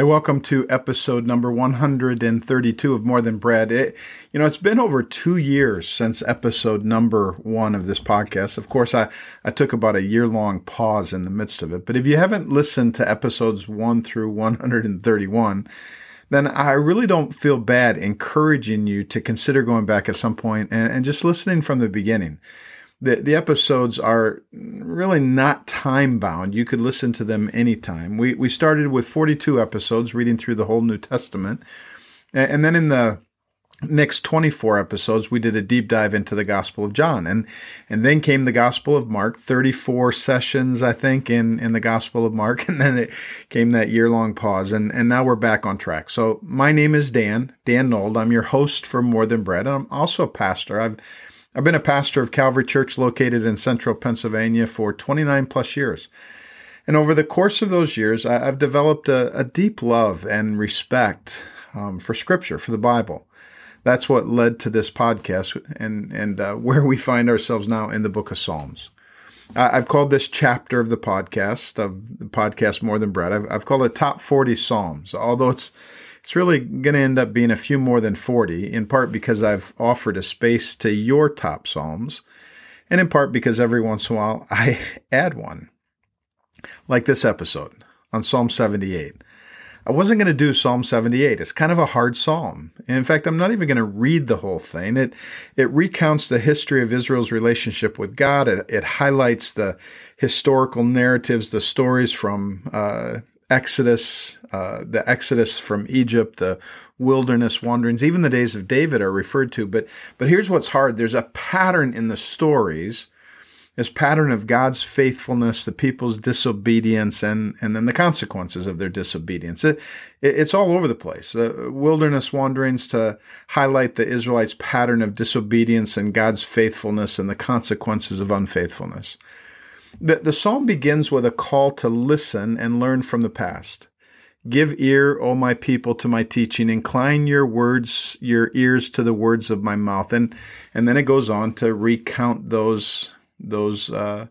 Hey, welcome to episode number 132 of More Than Bread. It, you know, it's been over two years since episode number one of this podcast. Of course, I, I took about a year long pause in the midst of it. But if you haven't listened to episodes one through 131, then I really don't feel bad encouraging you to consider going back at some point and, and just listening from the beginning the the episodes are really not time bound. You could listen to them anytime. We we started with 42 episodes reading through the whole New Testament. And then in the next 24 episodes we did a deep dive into the Gospel of John. And and then came the Gospel of Mark, 34 sessions I think in in the Gospel of Mark and then it came that year-long pause and and now we're back on track. So my name is Dan, Dan Nold. I'm your host for More Than Bread and I'm also a pastor. I've I've been a pastor of Calvary Church located in central Pennsylvania for 29 plus years. And over the course of those years, I've developed a, a deep love and respect um, for Scripture, for the Bible. That's what led to this podcast and, and uh, where we find ourselves now in the book of Psalms. I've called this chapter of the podcast, of the podcast More Than Bread, I've, I've called it Top 40 Psalms, although it's it's really going to end up being a few more than 40, in part because I've offered a space to your top Psalms, and in part because every once in a while I add one. Like this episode on Psalm 78. I wasn't going to do Psalm 78. It's kind of a hard psalm. In fact, I'm not even going to read the whole thing. It it recounts the history of Israel's relationship with God. It, it highlights the historical narratives, the stories from uh, Exodus, uh, the Exodus from Egypt, the wilderness wanderings, even the days of David are referred to. But but here's what's hard: there's a pattern in the stories, this pattern of God's faithfulness, the people's disobedience, and and then the consequences of their disobedience. It, it, it's all over the place. The wilderness wanderings to highlight the Israelites' pattern of disobedience and God's faithfulness and the consequences of unfaithfulness. The, the psalm begins with a call to listen and learn from the past. Give ear, O my people, to my teaching. Incline your words, your ears to the words of my mouth. And and then it goes on to recount those those uh,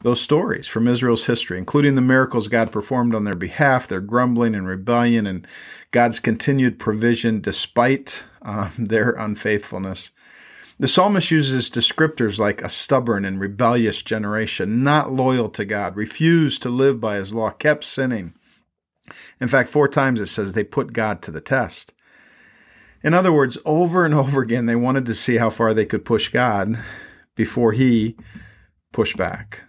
those stories from Israel's history, including the miracles God performed on their behalf, their grumbling and rebellion, and God's continued provision despite um, their unfaithfulness. The psalmist uses descriptors like a stubborn and rebellious generation, not loyal to God, refused to live by his law, kept sinning. In fact, four times it says they put God to the test. In other words, over and over again, they wanted to see how far they could push God before he pushed back.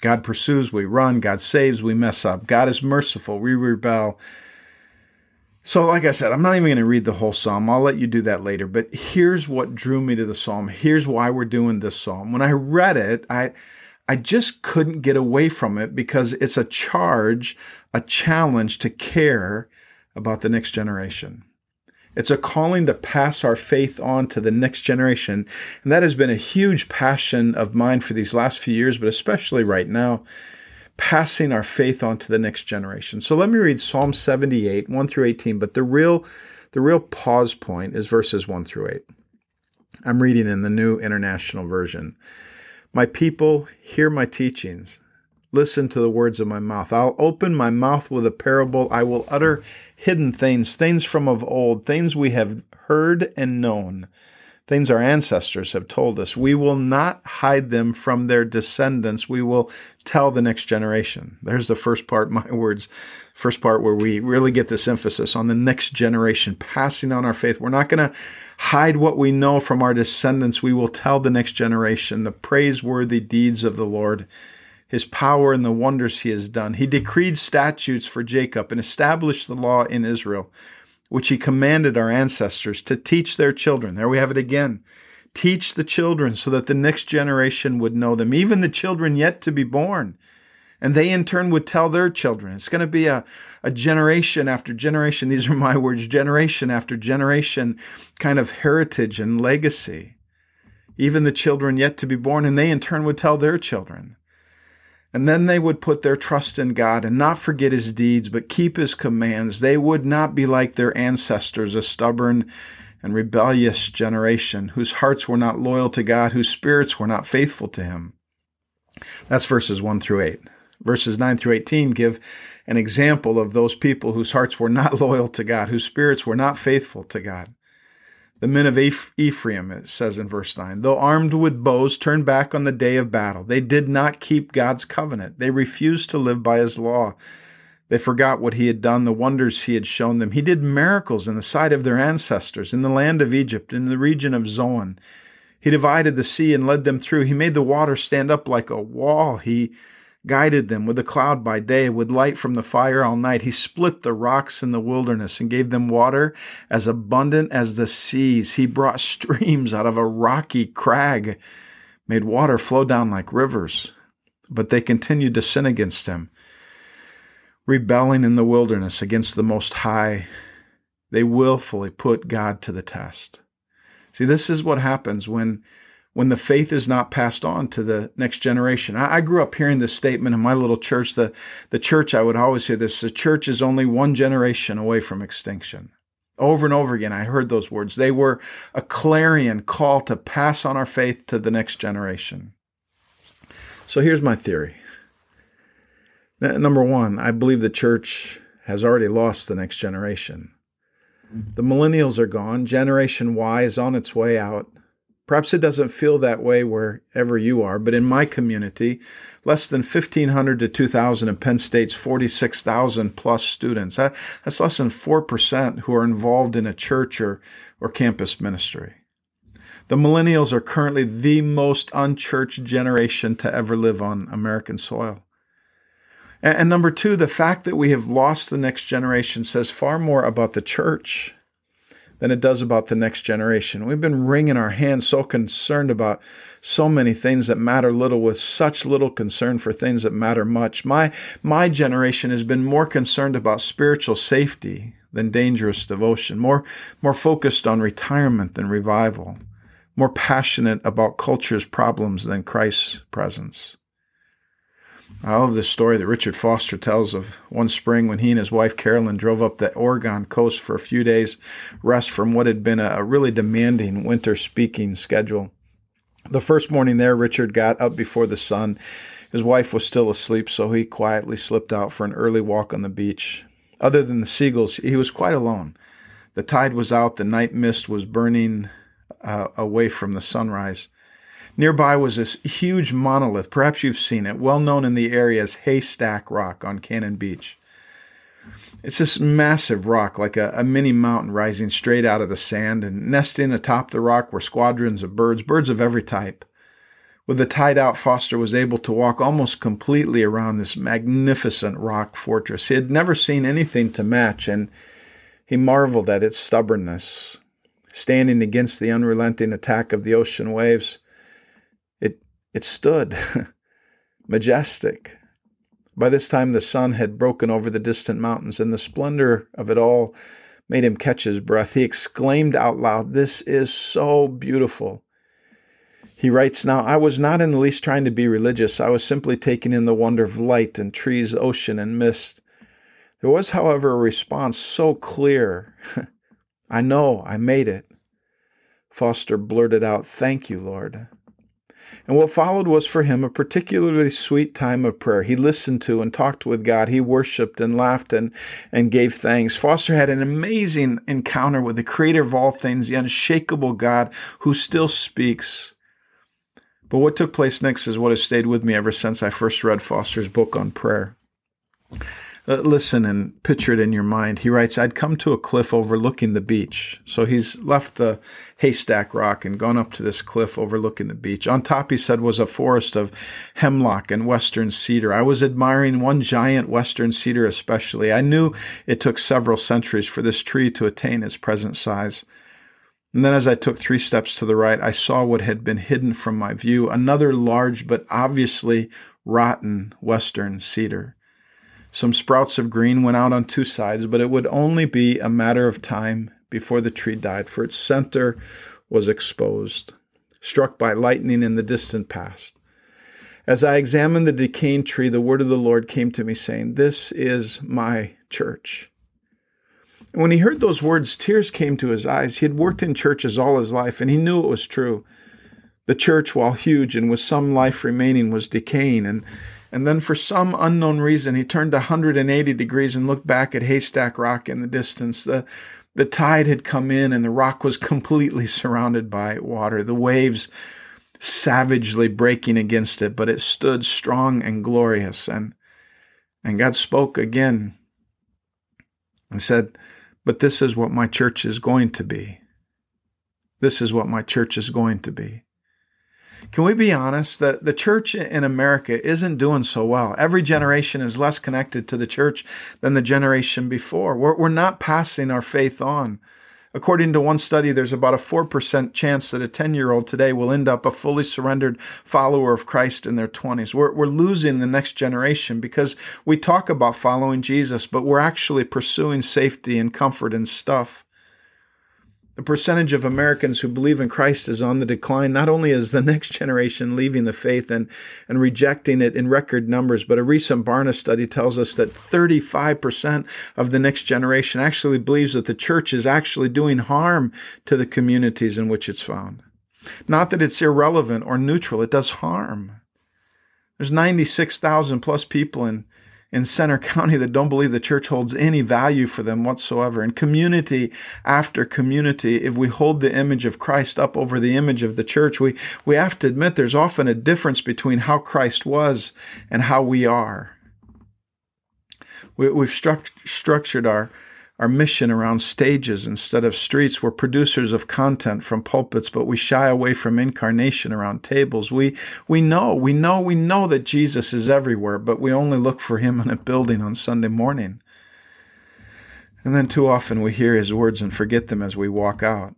God pursues, we run. God saves, we mess up. God is merciful, we rebel. So, like I said, I'm not even going to read the whole psalm. I'll let you do that later. But here's what drew me to the psalm. Here's why we're doing this psalm. When I read it, I I just couldn't get away from it because it's a charge, a challenge to care about the next generation. It's a calling to pass our faith on to the next generation. And that has been a huge passion of mine for these last few years, but especially right now passing our faith on to the next generation. So let me read Psalm 78, 1 through 18, but the real the real pause point is verses 1 through 8. I'm reading in the New International Version. My people, hear my teachings. Listen to the words of my mouth. I'll open my mouth with a parable. I will utter hidden things, things from of old, things we have heard and known things our ancestors have told us. We will not hide them from their descendants. We will tell the next generation. There's the first part, my words, first part where we really get this emphasis on the next generation, passing on our faith. We're not going to hide what we know from our descendants. We will tell the next generation the praiseworthy deeds of the Lord. His power and the wonders he has done. He decreed statutes for Jacob and established the law in Israel which he commanded our ancestors to teach their children. There we have it again. Teach the children so that the next generation would know them, even the children yet to be born. And they in turn would tell their children. It's going to be a, a generation after generation. These are my words generation after generation kind of heritage and legacy. Even the children yet to be born, and they in turn would tell their children. And then they would put their trust in God and not forget his deeds, but keep his commands. They would not be like their ancestors, a stubborn and rebellious generation whose hearts were not loyal to God, whose spirits were not faithful to him. That's verses 1 through 8. Verses 9 through 18 give an example of those people whose hearts were not loyal to God, whose spirits were not faithful to God. The men of Ephraim, it says in verse 9, though armed with bows, turned back on the day of battle. They did not keep God's covenant. They refused to live by his law. They forgot what he had done, the wonders he had shown them. He did miracles in the sight of their ancestors, in the land of Egypt, in the region of Zoan. He divided the sea and led them through. He made the water stand up like a wall. He guided them with a cloud by day, with light from the fire all night. He split the rocks in the wilderness and gave them water as abundant as the seas. He brought streams out of a rocky crag, made water flow down like rivers. But they continued to sin against him, rebelling in the wilderness against the Most High. They willfully put God to the test. See, this is what happens when when the faith is not passed on to the next generation. I, grew up hearing this statement in my little church. The, the church, I would always hear this the church is only one generation away from extinction. Over and over again, I heard those words. They were a clarion call to pass on our faith to the next generation. So here's my theory. Number one, I believe the church has already lost the next generation. The millennials are gone. Generation Y is on its way out. Perhaps it doesn't feel that way wherever you are, but in my community, less than 1,500 to 2,000 of Penn State's 46,000 plus students. That's less than 4% who are involved in a church or, or campus ministry. The millennials are currently the most unchurched generation to ever live on American soil. And, and number two, the fact that we have lost the next generation says far more about the church than it does about the next generation. We've been wringing our hands so concerned about so many things that matter little with such little concern for things that matter much. My my generation has been more concerned about spiritual safety than dangerous devotion, more more focused on retirement than revival, more passionate about culture's problems than Christ's presence. I love this story that Richard Foster tells of one spring when he and his wife Carolyn drove up the Oregon coast for a few days rest from what had been a really demanding winter speaking schedule. The first morning there, Richard got up before the sun. His wife was still asleep, so he quietly slipped out for an early walk on the beach. Other than the seagulls, he was quite alone. The tide was out, the night mist was burning uh, away from the sunrise. Nearby was this huge monolith. Perhaps you've seen it, well known in the area as Haystack Rock on Cannon Beach. It's this massive rock, like a, a, mini mountain rising straight out of the sand, and nesting atop the rock were squadrons of birds, birds of every type. With the tide out, Foster was able to walk almost completely around this magnificent rock fortress. He had never seen anything to match, and he marveled at its stubbornness. Standing against the unrelenting attack of the ocean waves, it stood, majestic. By this time, the sun had broken over the distant mountains, and the splendor of it all made him catch his breath. He exclaimed out loud, This is so beautiful. He writes now, I was not in the least trying to be religious. I was simply taking in the wonder of light and trees, ocean, and mist. There was, however, a response so clear. I know, I made it. Foster blurted out, Thank you, Lord. And what followed was for him a particularly sweet time of prayer. He listened to and talked with God. He worshiped and laughed and, and gave thanks. Foster had an amazing encounter with the creator of all things, the unshakable God who still speaks. But what took place next is what has stayed with me ever since I first read Foster's book on prayer. Uh, listen and picture it in your mind. He writes, I'd come to a cliff overlooking the beach. So he's left the haystack rock and gone up to this cliff overlooking the beach. On top, he said, was a forest of hemlock and western cedar. I was admiring one giant western cedar especially. I knew it took several centuries for this tree to attain its present size. And then, as I took three steps to the right, I saw what had been hidden from my view another large but obviously rotten western cedar. Some sprouts of green went out on two sides, but it would only be a matter of time before the tree died, for its center was exposed, struck by lightning in the distant past. As I examined the decaying tree, the word of the Lord came to me, saying, This is my church. And when he heard those words, tears came to his eyes. He had worked in churches all his life, and he knew it was true. The church, while huge and with some life remaining, was decaying, and And then for some unknown reason, he turned 180 degrees and looked back at Haystack Rock in the distance. The, the tide had come in and the rock was completely surrounded by water. The waves savagely breaking against it, but it stood strong and glorious. And, and God spoke again and said, But this is what my church is going to be. This is what my church is going to be. Can we be honest that the church in America isn't doing so well? Every generation is less connected to the church than the generation before. We're, we're not passing our faith on. According to one study, there's about a 4% chance that a 10 year old today will end up a fully surrendered follower of Christ in their 20s. We're, we're losing the next generation because we talk about following Jesus, but we're actually pursuing safety and comfort and stuff. The percentage of Americans who believe in Christ is on the decline. Not only is the next generation leaving the faith and, and rejecting it in record numbers, but a recent Barna study tells us that 35% of the next generation actually believes that the church is actually doing harm to the communities in which it's found. Not that it's irrelevant or neutral, it does harm. There's 96,000 plus people in in Centre County that don't believe the church holds any value for them whatsoever. And community after community, if we hold the image of Christ up over the image of the church, we, we have to admit there's often a difference between how Christ was and how we are. We, have struct, structured our our mission around stages instead of streets. We're producers of content from pulpits, but we shy away from incarnation around tables. We, we know, we know, we know that Jesus is everywhere, but we only look for him in a building on Sunday morning. And then too often we hear his words and forget them as we walk out.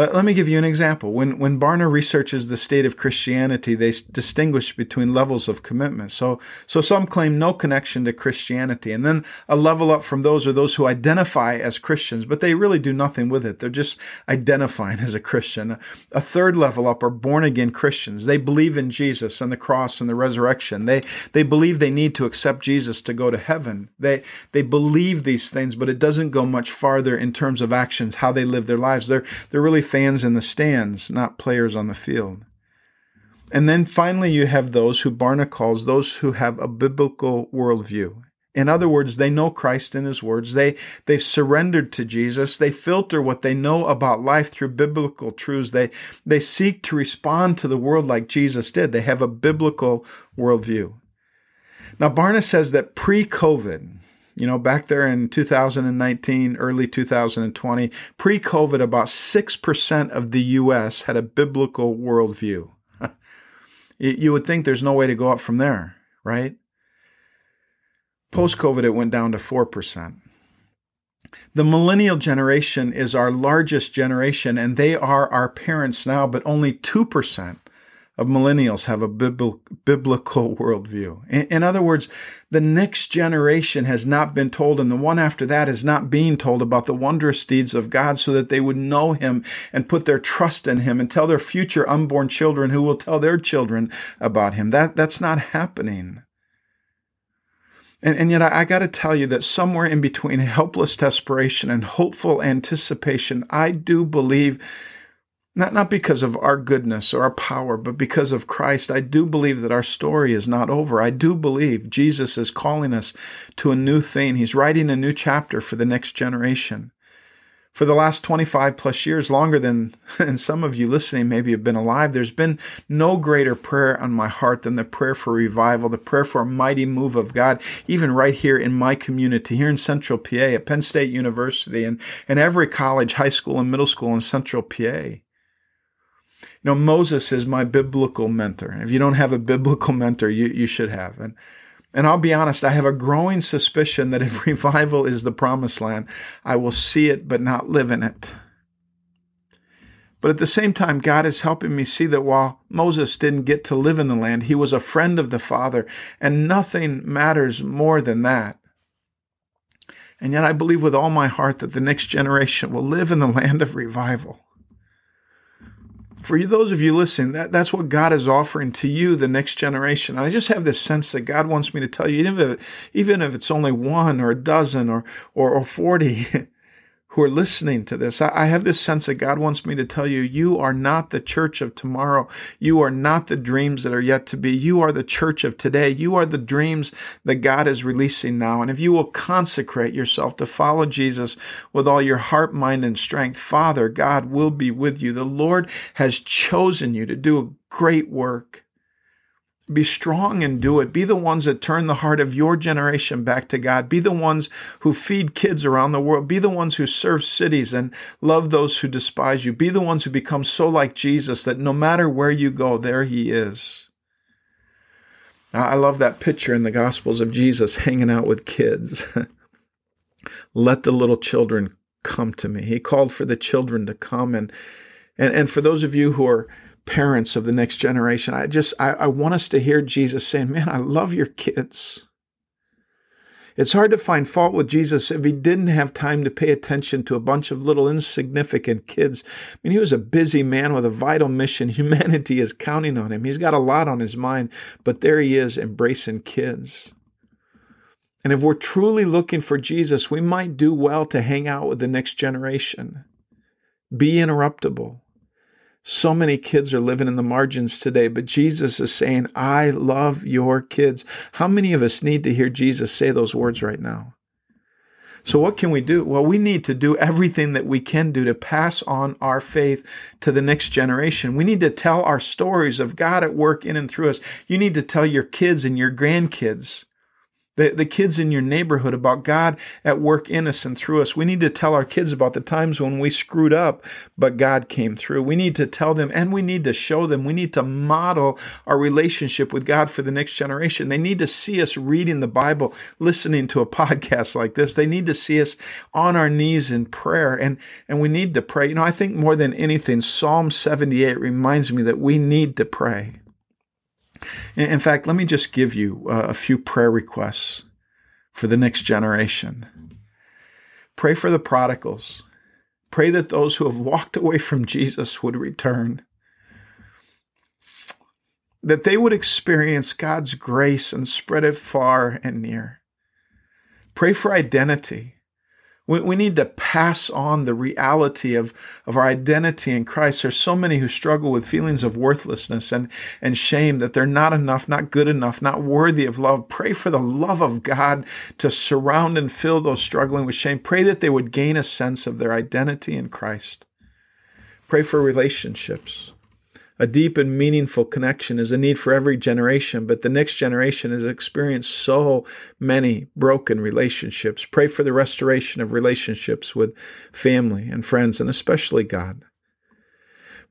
Uh, let me give you an example. When when Barna researches the state of Christianity, they distinguish between levels of commitment. So so some claim no connection to Christianity, and then a level up from those are those who identify as Christians, but they really do nothing with it. They're just identifying as a Christian. A third level up are born again Christians. They believe in Jesus and the cross and the resurrection. They they believe they need to accept Jesus to go to heaven. They they believe these things, but it doesn't go much farther in terms of actions, how they live their lives. They're they're really fans in the stands, not players on the field. And then finally, you have those who Barna calls those who have a biblical worldview. In other words, they know Christ and His words. They, they've surrendered to Jesus. They filter what they know about life through biblical truths. They, they seek to respond to the world like Jesus did. They have a biblical worldview. Now, Barna says that pre COVID, you know, back there in 2019, early 2020, pre COVID, about 6% of the US had a biblical worldview. you would think there's no way to go up from there, right? Post COVID, it went down to 4%. The millennial generation is our largest generation, and they are our parents now, but only 2% of millennials have a biblical worldview. In other words, the next generation has not been told, and the one after that is not being told about the wondrous deeds of God so that they would know Him and put their trust in Him and tell their future unborn children who will tell their children about Him. That, that's not happening. And, and yet, I, I got to tell you that somewhere in between helpless desperation and hopeful anticipation, I do believe not, not because of our goodness or our power, but because of Christ. I do believe that our story is not over. I do believe Jesus is calling us to a new thing. He's writing a new chapter for the next generation. For the last 25 plus years, longer than and some of you listening maybe have been alive, there's been no greater prayer on my heart than the prayer for revival, the prayer for a mighty move of God, even right here in my community, here in Central PA, at Penn State University, and, and every college, high school, and middle school in Central PA. You know, Moses is my biblical mentor. If you don't have a biblical mentor, you, you should have. And, and I'll be honest, I have a growing suspicion that if revival is the promised land, I will see it but not live in it. But at the same time, God is helping me see that while Moses didn't get to live in the land, he was a friend of the Father, and nothing matters more than that. And yet I believe with all my heart that the next generation will live in the land of revival for those of you listening, that, that's what God is offering to you, the next generation. And I just have this sense that God wants me to tell you, even if, even if it's only one or a dozen or, or, or 40, who are listening to this, I, have this sense that God wants me to tell you, you are not the church of tomorrow. You are not the dreams that are yet to be. You are the church of today. You are the dreams that God is releasing now. And if you will consecrate yourself to follow Jesus with all your heart, mind, and strength, Father, God will be with you. The Lord has chosen you to do a great work. Be strong and do it. Be the ones that turn the heart of your generation back to God. Be the ones who feed kids around the world. Be the ones who serve cities and love those who despise you. Be the ones who become so like Jesus that no matter where you go, there he is. I love that picture in the Gospels of Jesus hanging out with kids. Let the little children come to me. He called for the children to come and and, and for those of you who are parents of the next generation. I just, I, I want us to hear Jesus saying, Man, I love your kids. It's hard to find fault with Jesus if he didn't have time to pay attention to a bunch of little insignificant kids. I mean, he was a busy man with a vital mission. Humanity is counting on him. He's got a lot on his mind, but there he is embracing kids. And if we're truly looking for Jesus, we might do well to hang out with the next generation. Be interruptible. So many kids are living in the margins today, but Jesus is saying, I love your kids. How many of us need to hear Jesus say those words right now? So, what can we do? Well, we need to do everything that we can do to pass on our faith to the next generation. We need to tell our stories of God at work in and through us. You need to tell your kids and your grandkids the, the kids in your neighborhood about God at work in us and through us. We need to tell our kids about the times when we screwed up, but God came through. We need to tell them and we need to show them. We need to model our relationship with God for the next generation. They need to see us reading the Bible, listening to a podcast like this. They need to see us on our knees in prayer and, and we need to pray. You know, I think more than anything, Psalm 78 reminds me that we need to pray. In fact, let me just give you uh, a few prayer requests for the next generation. Pray for the prodigals. Pray that those who have walked away from Jesus would return. That they would experience God's grace and spread it far and near. Pray for identity. We, we need to pass on the reality of, of our identity in Christ. There's so many who struggle with feelings of worthlessness and, and shame that they're not enough, not good enough, not worthy of love. Pray for the love of God to surround and fill those struggling with shame. Pray that they would gain a sense of their identity in Christ. Pray for relationships. A deep and meaningful connection is a need for every generation, but the next generation has experienced so many broken relationships. Pray for the restoration of relationships with family and friends, and especially God.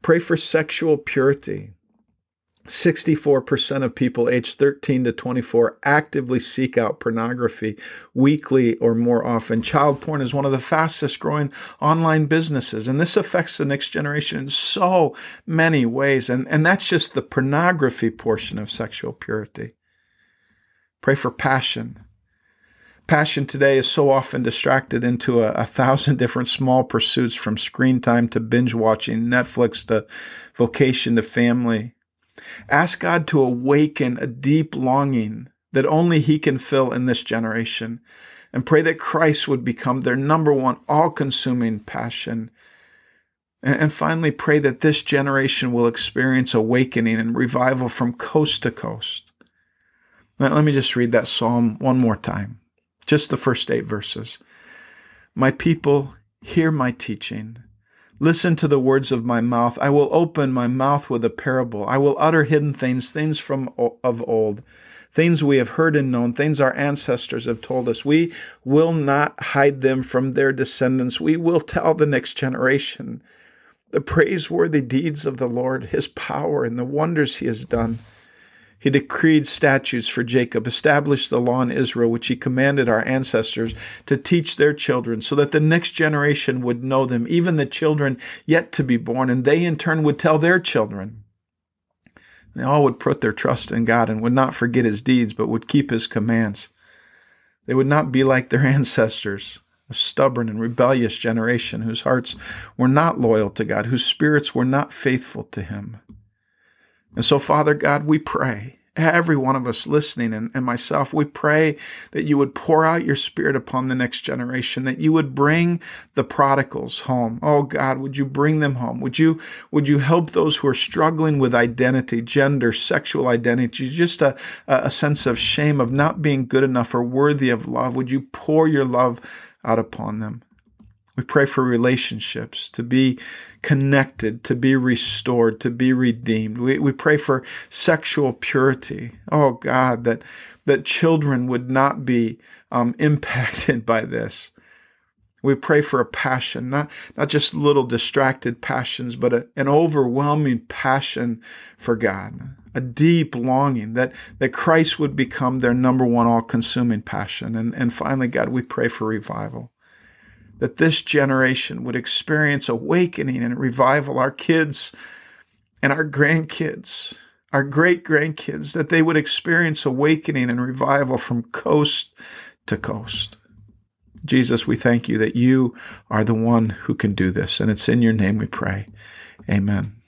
Pray for sexual purity. 64% of people aged 13 to 24 actively seek out pornography weekly or more often. Child porn is one of the fastest growing online businesses, and this affects the next generation in so many ways. And, and that's just the pornography portion of sexual purity. Pray for passion. Passion today is so often distracted into a, a, thousand different small pursuits from screen time to binge watching, Netflix to vocation to family Ask God to awaken a deep longing that only He can fill in this generation. And pray that Christ would become their number one, all consuming passion. And finally, pray that this generation will experience awakening and revival from coast to coast. Now, let me just read that psalm one more time, just the first eight verses. My people, hear my teaching. Listen to the words of my mouth. I will open my mouth with a parable. I will utter hidden things, things from of old, things we have heard and known, things our ancestors have told us. We will not hide them from their descendants. We will tell the next generation the praiseworthy deeds of the Lord, his power and the wonders he has done. He decreed statutes for Jacob, established the law in Israel, which he commanded our ancestors to teach their children, so that the next generation would know them, even the children yet to be born, and they in turn would tell their children. They all would put their trust in God and would not forget his deeds, but would keep his commands. They would not be like their ancestors, a stubborn and rebellious generation whose hearts were not loyal to God, whose spirits were not faithful to him. And so, Father God, we pray every one of us listening and, and, myself, we pray that you would pour out your spirit upon the next generation, that you would bring the prodigals home. Oh God, would you bring them home? Would you, would you help those who are struggling with identity, gender, sexual identity, just a, a sense of shame of not being good enough or worthy of love? Would you pour your love out upon them? We pray for relationships to be connected, to be restored, to be redeemed. We, we pray for sexual purity. Oh God, that, that children would not be um, impacted by this. We pray for a passion, not, not just little distracted passions, but a, an overwhelming passion for God, a deep longing that, that Christ would become their number one all consuming passion. And, and finally, God, we pray for revival that this generation would experience awakening and revival, our kids and our grandkids, our great grandkids, that they would experience awakening and revival from coast to coast. Jesus, we thank you that you are the one who can do this. And it's in your name we pray. Amen.